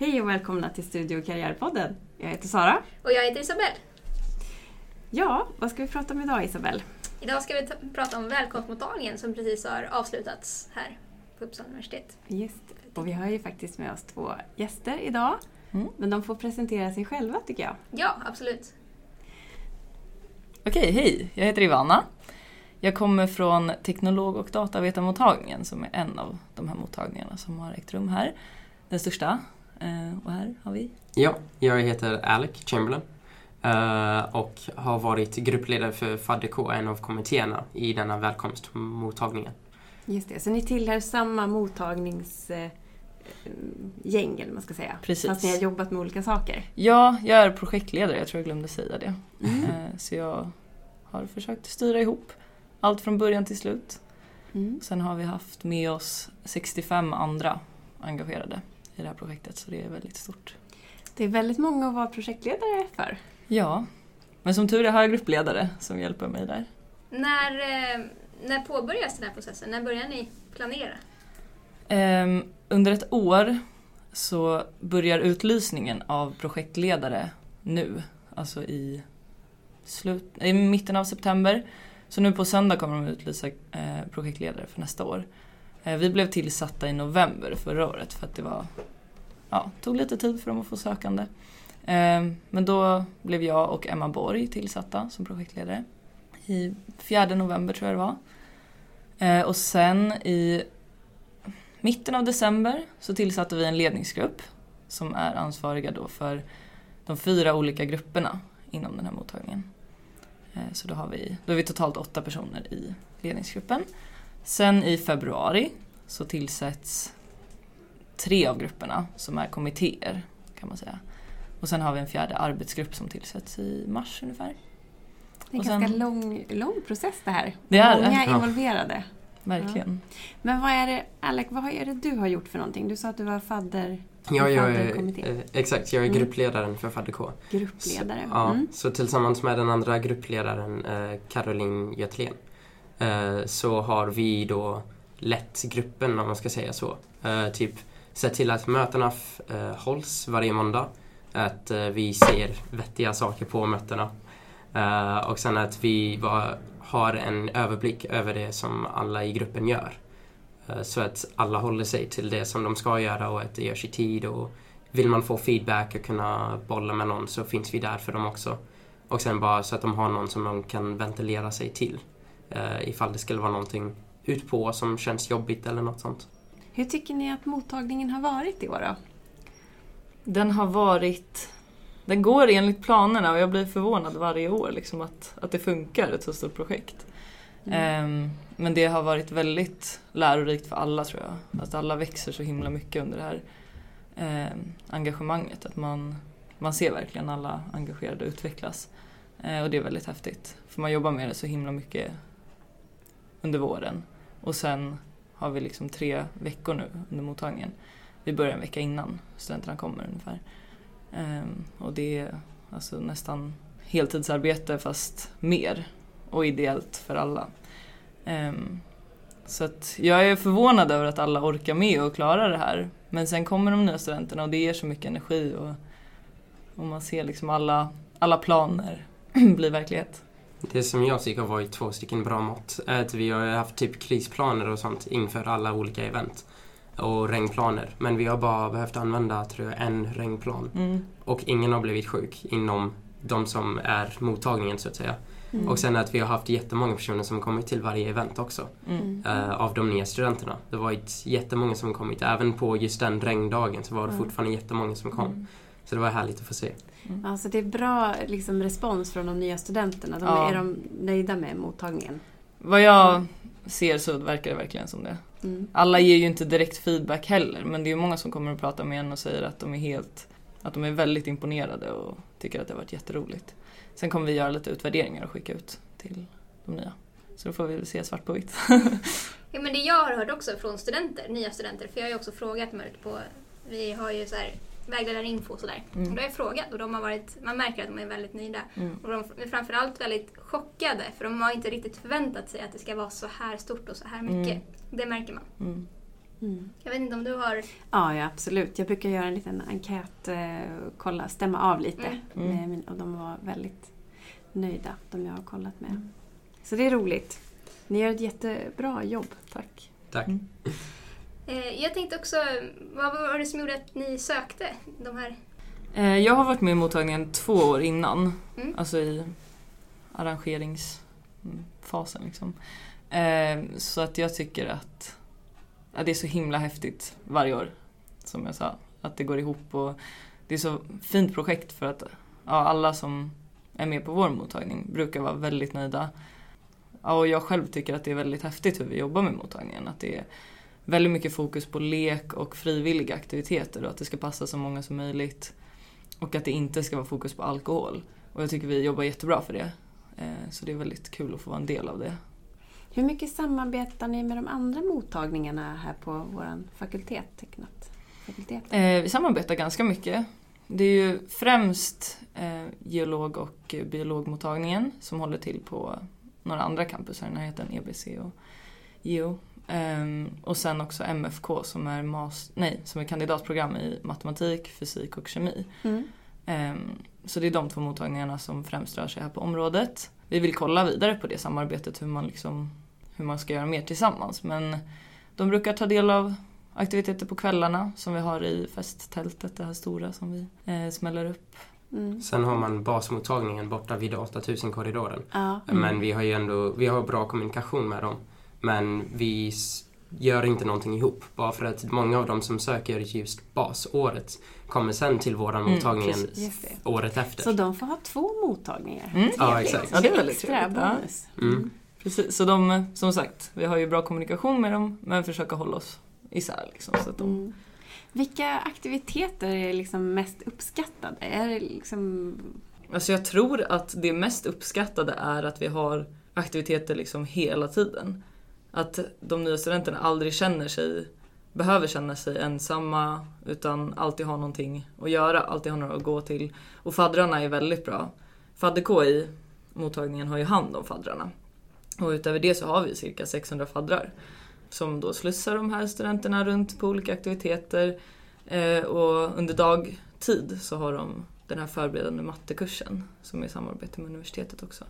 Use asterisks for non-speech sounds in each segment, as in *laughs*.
Hej och välkomna till Studio och Karriärpodden. Jag heter Sara. Och jag heter Isabelle. Ja, vad ska vi prata om idag Isabelle? Idag ska vi ta- prata om välkomstmottagningen som precis har avslutats här på Uppsala universitet. Just. Och vi har ju faktiskt med oss två gäster idag. Mm. Men de får presentera sig själva tycker jag. Ja, absolut. Okej, hej! Jag heter Ivana. Jag kommer från teknolog och datavetarmottagningen som är en av de här mottagningarna som har ägt rum här. Den största. Eh, Och här har vi... Ja, jag heter Alec Chamberlain eh, och har varit gruppledare för FADDK, en av kommittéerna i denna välkomstmottagningen. Just det, så ni tillhör samma mottagningsgäng eller man ska säga. Precis. Fast ni har jobbat med olika saker. Ja, jag är projektledare, jag tror jag glömde säga det. Mm. Eh, Så jag har försökt styra ihop allt från början till slut. Mm. Sen har vi haft med oss 65 andra engagerade i det här projektet så det är väldigt stort. Det är väldigt många att vara projektledare för. Ja, men som tur är har jag gruppledare som hjälper mig där. När, eh, när påbörjas den här processen? När börjar ni planera? Ehm, under ett år så börjar utlysningen av projektledare nu, alltså i, slut, i mitten av september. Så nu på söndag kommer de utlysa eh, projektledare för nästa år. Eh, vi blev tillsatta i november förra året för att det var, ja, tog lite tid för dem att få sökande. Ehm, men då blev jag och Emma Borg tillsatta som projektledare. I 4 november tror jag det var. Eh, och sen i mitten av december så tillsatte vi en ledningsgrupp som är ansvariga då för de fyra olika grupperna inom den här mottagningen. Eh, så då, har vi, då är vi totalt åtta personer i ledningsgruppen. Sen i februari så tillsätts tre av grupperna som är kommittéer kan man säga. Och sen har vi en fjärde arbetsgrupp som tillsätts i mars ungefär. Det är en ganska sen- lång, lång process det här. Det är Många det. Ja. involverade. Verkligen. Men vad är det, Alec, vad är det du har gjort för någonting? Du sa att du var fadder, Ja, jag är, eh, exakt, jag är Mm. gruppledaren för FADDK. gruppledare. Så, ja, Mm. så tillsammans med den andra gruppledaren, eh, Caroline Göthlén, eh, Eh, så har vi då lett gruppen, om man ska säga så. Eh, typ sett till att mötena eh, hålls varje måndag. Att vi ser vettiga saker på mötena. Och sen att vi var, har en överblick över det som alla i gruppen gör. Så att alla håller sig till det som de ska göra och att det görs i tid. Och vill man få feedback och kunna bolla med någon så finns vi där för dem också. Och sen bara så att de har någon som de kan ventilera sig till. Eh, ifall det skulle vara någonting utpå som känns jobbigt eller något sånt. Hur tycker ni att mottagningen har varit i år då? Den har varit... Den går enligt planerna och jag blir förvånad varje år liksom att, att det funkar, ett så stort projekt. Mm. Ehm, men det har varit väldigt lärorikt för alla tror jag. Att alla växer så himla mycket under det här ehm, engagemanget. Att man, man ser verkligen alla engagerade utvecklas. Eh, och det är väldigt häftigt. För man jobbar med det så himla mycket under våren. Och sen har vi liksom tre veckor nu under mottagningen. Vi börjar en vecka innan studenterna kommer ungefär. Ehm, och det är alltså nästan heltidsarbete fast mer och ideellt för alla. Ehm, så att jag är förvånad över att alla orkar med och klarar det här. Men sen kommer de nya studenterna och det ger så mycket energi och, och man ser liksom alla, alla planer *clears throat* bli verklighet. Det som jag tycker har varit två stycken bra mått är att vi har haft typ krisplaner och sånt inför alla olika event. Och regnplaner. Men vi har bara behövt använda, tror jag, en regnplan. Mm. Och ingen har blivit sjuk inom de som är mottagningen så att säga. Mm. Och sen att vi har haft jättemånga personer som kommit till varje event också. Mm. eh, av de nya studenterna. Det var ett jättemånga som kommit. Även på just den regndagen så var det Ja. fortfarande jättemånga som kom. Mm. Så det var härligt att få se. Alltså det är bra liksom, respons från de nya studenterna. De, Ja. Är de nöjda med mottagningen? Vad jag ser så verkar det verkligen som det. Mm. Alla ger ju inte direkt feedback heller men det är ju många som kommer och pratar med en och säger att de är helt att de är väldigt imponerade och tycker att det har varit jätteroligt. Sen kommer vi göra lite utvärderingar och skicka ut till de nya. Så då får vi väl se svart på vitt. *laughs* Ja, men det jag har hört också från studenter, nya studenter, för jag har ju också frågat ute på, vi har ju så här vägledarinfo och sådär. Mm. Och då har jag frågat och de har varit, man märker att de är väldigt nöjda. Mm. Och de är framförallt väldigt chockade för de har inte riktigt förväntat sig att det ska vara så här stort och så här mycket. Mm. Det märker man. Mm. Mm. Jag vet inte om du har... Ja, ja, absolut. Jag brukar göra en liten enkät, eh, kolla, stämma av lite. Mm. Mm. Med min, och de var väldigt nöjda, de jag har kollat med. Så det är roligt. Ni gör ett jättebra jobb. Tack. Tack. Eh, jag tänkte också, vad var det som gjorde att ni sökte de här? Eh, Jag har varit med i mottagningen två år innan. Mm. Alltså i arrangeringsfasen liksom. Eh, Så att jag tycker att ja, det är så himla häftigt varje år. Som jag sa. Att det går ihop och det är så fint projekt för att ja, alla som är med på vår mottagning brukar vara väldigt nöjda. Ja, och jag själv tycker att det är väldigt häftigt hur vi jobbar med mottagningen. Att det är väldigt mycket fokus på lek och frivilliga aktiviteter och att det ska passa så många som möjligt. Och att det inte ska vara fokus på alkohol. Och jag tycker vi jobbar jättebra för det. Eh, Så det är väldigt kul att få vara en del av det. Hur mycket samarbetar ni med de andra mottagningarna här på vår fakultet, tecknat? Fakultet? Eh, Vi samarbetar ganska mycket. Det är ju främst eh, geolog och biologmottagningen som håller till på några andra campus här i närheten, EBC och geo. Ehm, och sen också MFK som är, mas- nej, som är kandidatprogram i matematik, fysik och kemi. Mm. Ehm, Så det är de två mottagningarna som främst rör sig här på området. Vi vill kolla vidare på det samarbetet, hur man, liksom, hur man ska göra mer tillsammans. Men de brukar ta del av aktiviteter på kvällarna som vi har i festtältet, det här stora som vi eh, smäller upp. Mm. Sen har man basmottagningen borta vid 8000-korridoren. Ja. Mm. Men vi har ju ändå vi har bra kommunikation med dem. Men vi gör inte någonting ihop. Bara för att många av dem som söker just basåret kommer sen till våran Mm, mottagning året efter. Så de får ha två mottagningar. Mm. Ja, exakt. Ja, det är väldigt trevligt. Ja. bonus. Mm. Precis, så de, som sagt, vi har ju bra kommunikation med dem men försöker hålla oss isär. Liksom, så att de, Mm. Vilka aktiviteter är liksom mest uppskattade? Är det liksom... Alltså jag tror att det mest uppskattade är att vi har aktiviteter liksom hela tiden. Att de nya studenterna aldrig känner sig, behöver känna sig ensamma utan alltid har någonting att göra, alltid har några att gå till. Och faddrarna är väldigt bra. Fadder-KI, mottagningen, har ju hand om faddrarna. Och utöver det så har vi cirka 600 faddrar som då slussar de här studenterna runt på olika aktiviteter. Eh, och under dagtid så har de den här förberedande mattekursen som är i samarbete med universitetet också.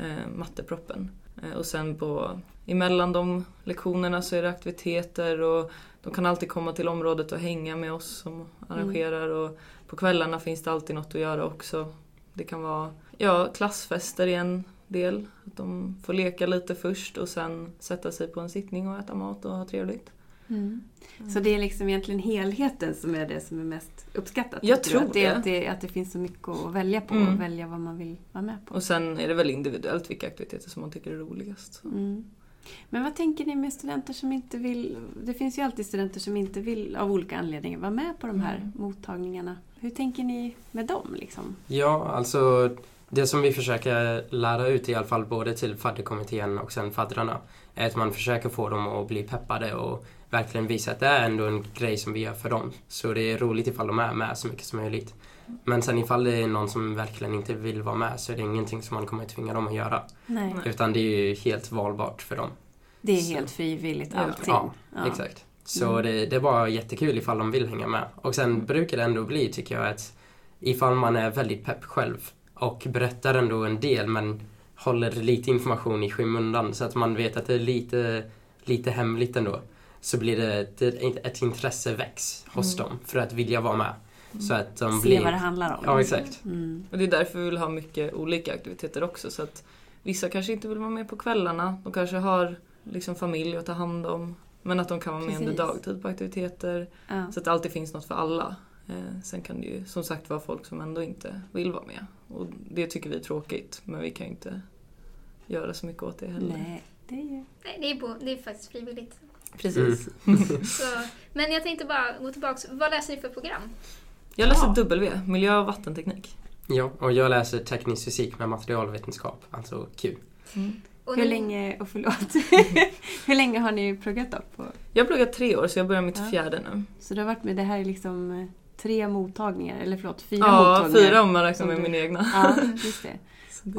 Eh, matteproppen. Eh, och sen på, emellan de lektionerna så är det aktiviteter och de kan alltid komma till området och hänga med oss som arrangerar och på kvällarna finns det alltid något att göra också. Det kan vara ja, klassfester i en del. Att de får leka lite först och sen sätta sig på en sittning och äta mat och ha trevligt. Mm. Så det är liksom egentligen helheten som är det som är mest uppskattat? Jag tror att det. det. Att det. Att det finns så mycket att välja på Mm. och välja vad man vill vara med på. Och sen är det väl individuellt vilka aktiviteter som man tycker är roligast. Mm. Men vad tänker ni med studenter som inte vill... Det finns ju alltid studenter som inte vill av olika anledningar vara med på de här Mm. mottagningarna. Hur tänker ni med dem? Liksom? Ja, alltså det som vi försöker lära ut i alla fall både till fadderkommittén och sen faddrarna är att man försöker få dem att bli peppade och verkligen visa att det är ändå en grej som vi gör för dem. Så det är roligt ifall de är med så mycket som möjligt. Men sen ifall det är någon som verkligen inte vill vara med så är det ingenting som man kommer att tvinga dem att göra. Nej. Utan det är ju helt valbart för dem. Det är Så- helt frivilligt Ja. allting. Ja, Exakt. Så Mm. det, det är bara jättekul ifall de vill hänga med. Och sen brukar det ändå bli, tycker jag, att ifall man är väldigt pepp själv och berättar ändå en del men håller lite information i skymundan så att man vet att det är lite, lite hemligt ändå. Så blir det ett, ett, intresse väcks hos Mm. dem för att vilja vara med. Så att de Se blir... vad det handlar om. Ja, exakt. Mm. Och det är därför vi vill ha mycket olika aktiviteter också. Så att vissa kanske inte vill vara med på kvällarna. De kanske har liksom familj att ta hand om. Men att de kan vara med under dagtid på aktiviteter. Ja. Så att det alltid finns något för alla. Eh, sen kan det ju som sagt vara folk som ändå inte vill vara med. Och det tycker vi är tråkigt. Men vi kan ju inte göra så mycket åt det heller. Nej, det är ju... Nej, det är, på, det är faktiskt frivilligt. Precis. Så, men jag tänkte bara gå tillbaka. Vad läser ni för program? Jag läser Ja. W, miljö och vattenteknik. Ja, och jag läser teknisk fysik med materialvetenskap, alltså Q. Och Hur ni- länge, och förlåt, *laughs* hur länge har ni pluggat upp? På? Jag har pluggat tre år så jag börjar mitt Ja. fjärde nu. Så du har varit med, det här är liksom eh, tre mottagningar, eller förlåt, fyra ja, mottagningar? fyra om man räknar med du- min egna. Ja, *laughs* just det.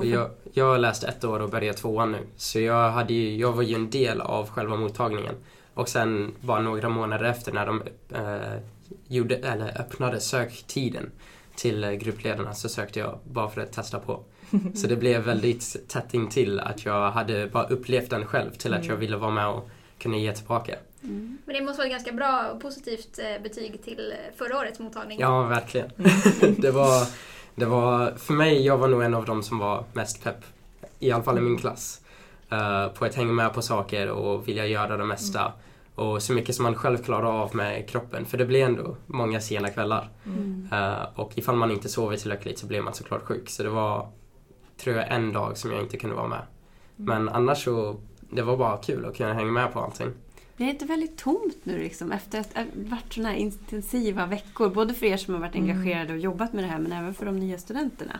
Jag, jag har läst ett år och börjat tvåan nu. Så jag, hade ju, jag var ju en del av själva mottagningen. Och sen bara några månader efter när de eh, gjorde, eller öppnade söktiden till eh, gruppledarna så sökte jag bara för att testa på. *laughs* Så det blev väldigt tätt in till att jag hade bara upplevt den själv till att jag Mm. ville vara med och kunna ge tillbaka. Mm. Men det måste vara ett ganska bra och positivt eh, betyg till eh, förra årets mottagning. Ja, verkligen. *laughs* *laughs* det, var, det var, för mig, jag var nog en av dem som var mest pepp, i alla fall i min klass, eh, på att hänga med på saker och vilja göra det mesta. Och så mycket som man själv klarar av med kroppen, för det blir ändå många sena kvällar. Mm. Eh, och ifall man inte sover tillräckligt så blir man såklart sjuk. Så det var, tror jag, en dag som jag inte kunde vara med. Men annars så, det var bara kul att kunna hänga med på allting. Blir det inte väldigt tomt nu liksom, efter att det varit sådana här intensiva veckor? Både för er som har varit Mm. engagerade och jobbat med det här men även för de nya studenterna.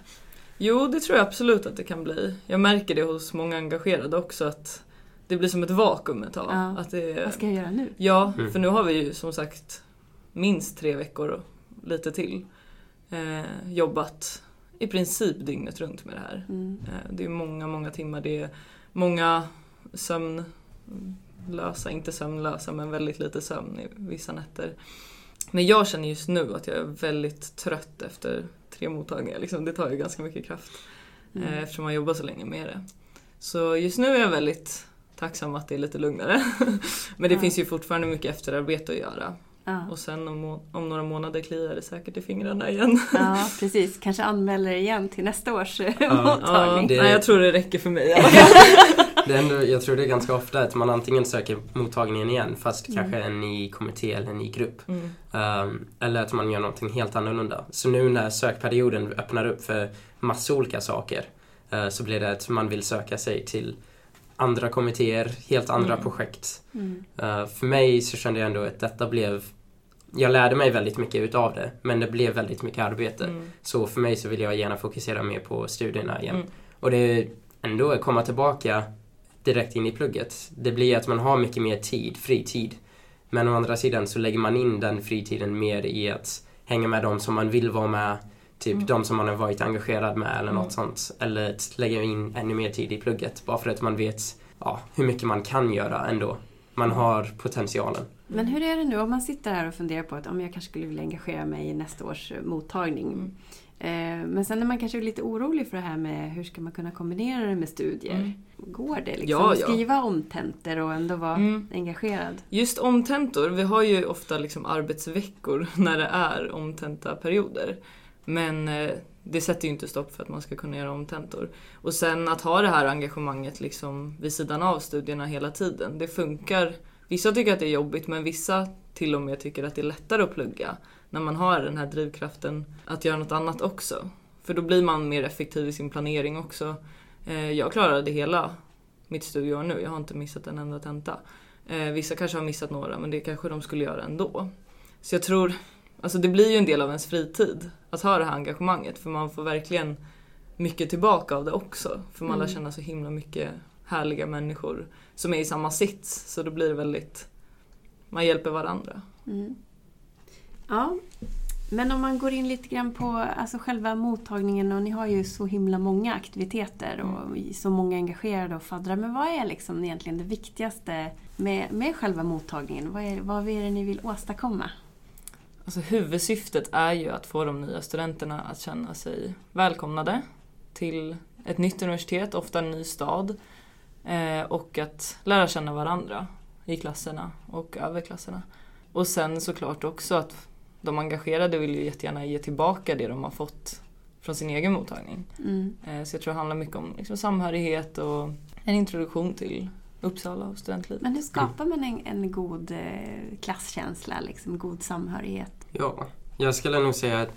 Jo, det tror jag absolut att det kan bli. Jag märker det hos många engagerade också att det blir som ett vakuum ett tag. Ja. Att det, Vad ska jag göra nu? Ja, Mm. för nu har vi ju som sagt minst tre veckor och lite till eh, jobbat i princip dygnet runt med det här. Mm. Eh, det är många, många timmar. Det är många sömnlösa, inte sömnlösa, men väldigt lite sömn i vissa nätter. Men jag känner just nu att jag är väldigt trött efter tre mottagningar. Liksom, det tar ju ganska mycket kraft eh, Mm. eftersom man jobbar så länge med det. Så just nu är jag väldigt tacksam att det är lite lugnare. *laughs* Men det Ja. finns ju fortfarande mycket efterarbete att göra. Ja. Och sen om, om några månader kliar det säkert i fingrarna igen. *laughs* ja, precis. Kanske anmäler igen till nästa års eh, Ja. *laughs* mottagning. det- Nej, jag tror det räcker för mig. Det är ändå, jag tror det är ganska ofta att man antingen söker mottagningen igen fast Mm. kanske en ny kommitté eller en ny grupp. Mm. Um, eller att man gör någonting helt annorlunda. Så nu när sökperioden öppnar upp för massa olika saker eh, så blir det att man vill söka sig till andra kommittéer, helt andra Mm. projekt. Eh, för mig så kände jag ändå att detta blev jag lärde mig väldigt mycket utav det men det blev väldigt mycket arbete. Mm. Så för mig så vill jag gärna fokusera mer på studierna igen. Mm. Och det är ändå att komma tillbaka direkt in i plugget. Det blir att man har mycket mer tid, fritid. Men å andra sidan så lägger man in den fritiden mer i att hänga med de som man vill vara med. Typ Mm. de som man har varit engagerad med eller Mm. något sånt. Eller att lägga in ännu mer tid i plugget. Bara för att man vet ja, hur mycket man kan göra ändå. Man har potentialen. Men hur är det nu om man sitter här och funderar på att om jag kanske skulle vilja engagera mig i nästa års eh, mottagning. Mm. Eh, Men sen är man kanske lite orolig för det här med hur ska man kunna kombinera det med studier. Mm. Går det liksom Ja, att ja. skriva omtentor och ändå vara Mm. engagerad? Just omtentor, vi har ju ofta liksom arbetsveckor *laughs* när det är omtentaperioder. Men eh, det sätter ju inte stopp för att man ska kunna göra omtentor. Och sen att ha det här engagemanget liksom vid sidan av studierna hela tiden. Det funkar. Vissa tycker att det är jobbigt men vissa till och med tycker att det är lättare att plugga när man har den här drivkraften att göra något annat också. För då blir man mer effektiv i sin planering också. Eh, jag klarade hela mitt studieår nu, jag har inte missat en enda tenta. Eh, vissa kanske har missat några men det kanske de skulle göra ändå. Så jag tror, alltså det blir ju en del av ens fritid att ha det här engagemanget för man får verkligen mycket tillbaka av det också. För man lär Mm. känna så himla mycket härliga människor som är i samma sits så då blir det väldigt, man hjälper varandra. Mm. Ja, men om man går in lite grann på alltså själva mottagningen och ni har ju så himla många aktiviteter och så många engagerade och faddrar. Men vad är liksom egentligen det viktigaste med, med själva mottagningen? Vad är, vad är det ni vill åstadkomma? Alltså huvudsyftet är ju att få de nya studenterna att känna sig välkomnade till ett nytt universitet, ofta en ny stad. Eh, och att lära känna varandra i klasserna och över klasserna. Och sen såklart också att de engagerade vill ju jättegärna ge tillbaka det de har fått från sin egen mottagning. Mm. Eh, så jag tror det handlar mycket om liksom, samhörighet och en introduktion till Uppsala och studentlivet. Men hur skapar man en, en god eh, klasskänsla, liksom, god samhörighet? Ja, jag skulle nog säga att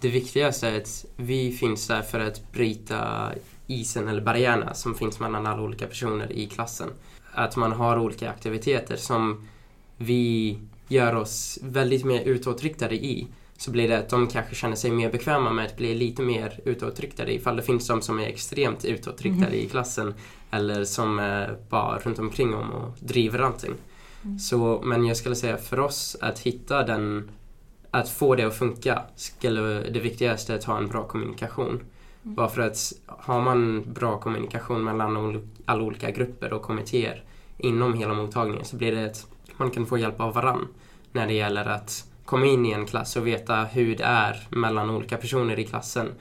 det viktigaste är att vi finns där för att bryta isen eller barriärerna som finns mellan alla olika personer i klassen. Att man har olika aktiviteter som vi gör oss väldigt mer utåtriktade i. Så blir det att de kanske känner sig mer bekväma med att bli lite mer utåtriktade ifall det finns de som är extremt utåtriktade i klassen eller som är bara runt omkring om och driver allting. Mm. Så, men jag skulle säga för oss att hitta den att få det att funka skulle det viktigaste att ha en bra kommunikation. Mm. Bara för att har man bra kommunikation mellan alla olika grupper och kommittéer inom hela mottagningen så blir det att man kan få hjälp av varann när det gäller att komma in i en klass och veta hur det är mellan olika personer i klassen.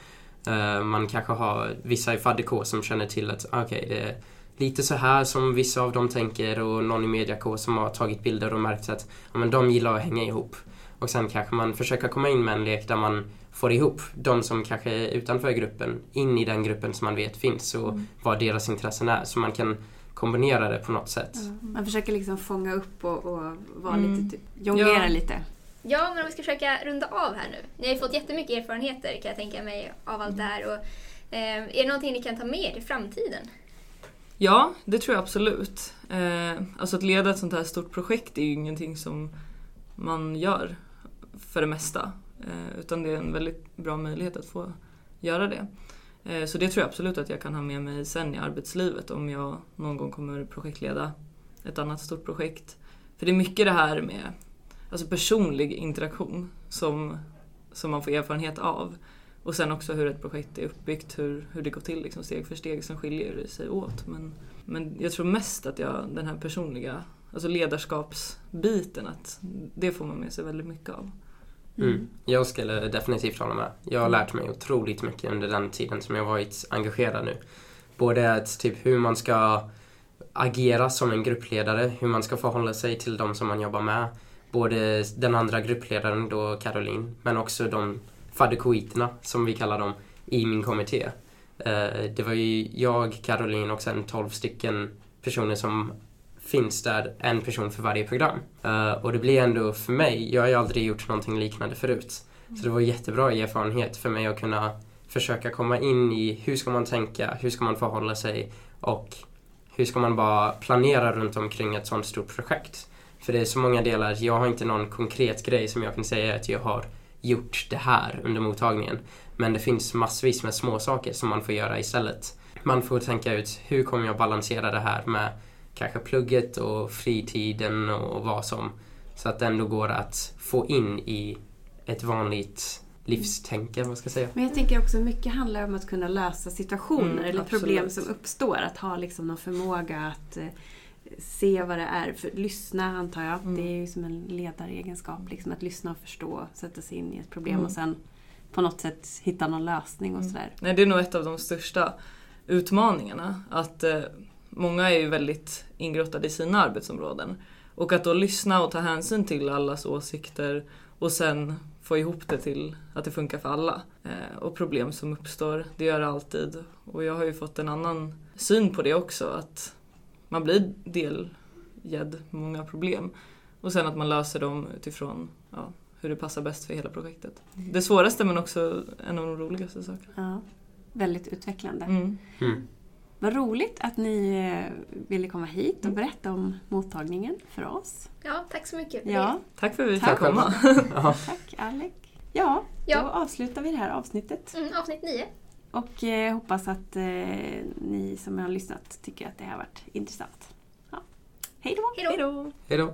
Eh, man kanske har vissa i fadderk som känner till att okej, okay, det är lite så här som vissa av dem tänker och någon i mediak som har tagit bilder och märkt att ja, men de gillar att hänga ihop. Och sen kanske man försöker komma in med en lek där man får ihop de som kanske är utanför gruppen in i den gruppen som man vet finns och mm. vad deras intressen är. Så man kan kombinera det på något sätt. Mm. Man försöker liksom fånga upp och, och vara mm. lite, typ, jonglera ja. lite. Ja, men om vi ska försöka runda av här nu. Ni har ju fått jättemycket erfarenheter kan jag tänka mig av allt det här. Och, eh, är det någonting ni kan ta med er till framtiden? Ja, det tror jag absolut. Eh, alltså att leda ett sånt här stort projekt är ju ingenting som man gör för det mesta. Eh, utan det är en väldigt bra möjlighet att få göra det. Eh, så det tror jag absolut att jag kan ha med mig sen i arbetslivet om jag någon gång kommer projektleda ett annat stort projekt. För det är mycket det här med alltså personlig interaktion som, som man får erfarenhet av. Och sen också hur ett projekt är uppbyggt, hur, hur det går till liksom steg för steg som skiljer sig åt. Men, men jag tror mest att jag, den här personliga alltså ledarskapsbiten, att det får man med sig väldigt mycket av. Mm. mm. Jag skulle definitivt hålla med. Jag har lärt mig otroligt mycket under den tiden som jag varit engagerad nu. Både att typ hur man ska agera som en gruppledare, hur man ska förhålla sig till de som man jobbar med. Både den andra gruppledaren då, Caroline, men också de fadderkoiterna som vi kallar dem i min kommitté. Eh, det var ju jag, Caroline och sen 12 stycken personer som finns där en person för varje program. Uh, och det blir ändå för mig, jag har ju aldrig gjort någonting liknande förut. Så det var jättebra erfarenhet för mig att kunna försöka komma in i hur ska man tänka, hur ska man förhålla sig och hur ska man bara planera runt omkring ett sånt stort projekt. För det är så många delar, jag har inte någon konkret grej som jag kan säga att jag har gjort det här under mottagningen. Men det finns massvis med små saker som man får göra istället. Man får tänka ut hur kommer jag balansera det här med kanske plugget och fritiden och vad som. Så att det ändå går att få in i ett vanligt livstänke, vad ska jag säga. Men jag tänker också mycket handlar om att kunna lösa situationer mm, eller absolut. problem som uppstår. Att ha liksom någon förmåga att eh, se vad det är. För, lyssna antar jag. Mm. Det är ju som en ledaregenskap. Liksom, att lyssna och förstå, sätta sig in i ett problem mm. och sen på något sätt hitta någon lösning och mm. sådär. Nej, det är nog ett av de största utmaningarna. Att eh, många är ju väldigt ingrottade i sina arbetsområden. Och att då lyssna och ta hänsyn till allas åsikter och sen få ihop det till att det funkar för alla. Eh, och problem som uppstår, det gör det alltid. Och jag har ju fått en annan syn på det också, att man blir delgedd många problem. Och sen att man löser dem utifrån ja, hur det passar bäst för hela projektet. Det svåraste men också en av de roligaste sakerna. Ja, väldigt utvecklande. Mm. Mm. Vad roligt att ni eh, ville komma hit och mm. berätta om mottagningen för oss. Ja, tack så mycket för ja. det. Tack för att vi fick komma. *laughs* tack Alec. Ja, ja, då avslutar vi det här avsnittet. Mm, avsnitt nio. Och eh, hoppas att eh, ni som har lyssnat tycker att det har varit intressant. Ja. Hej då! Hej då!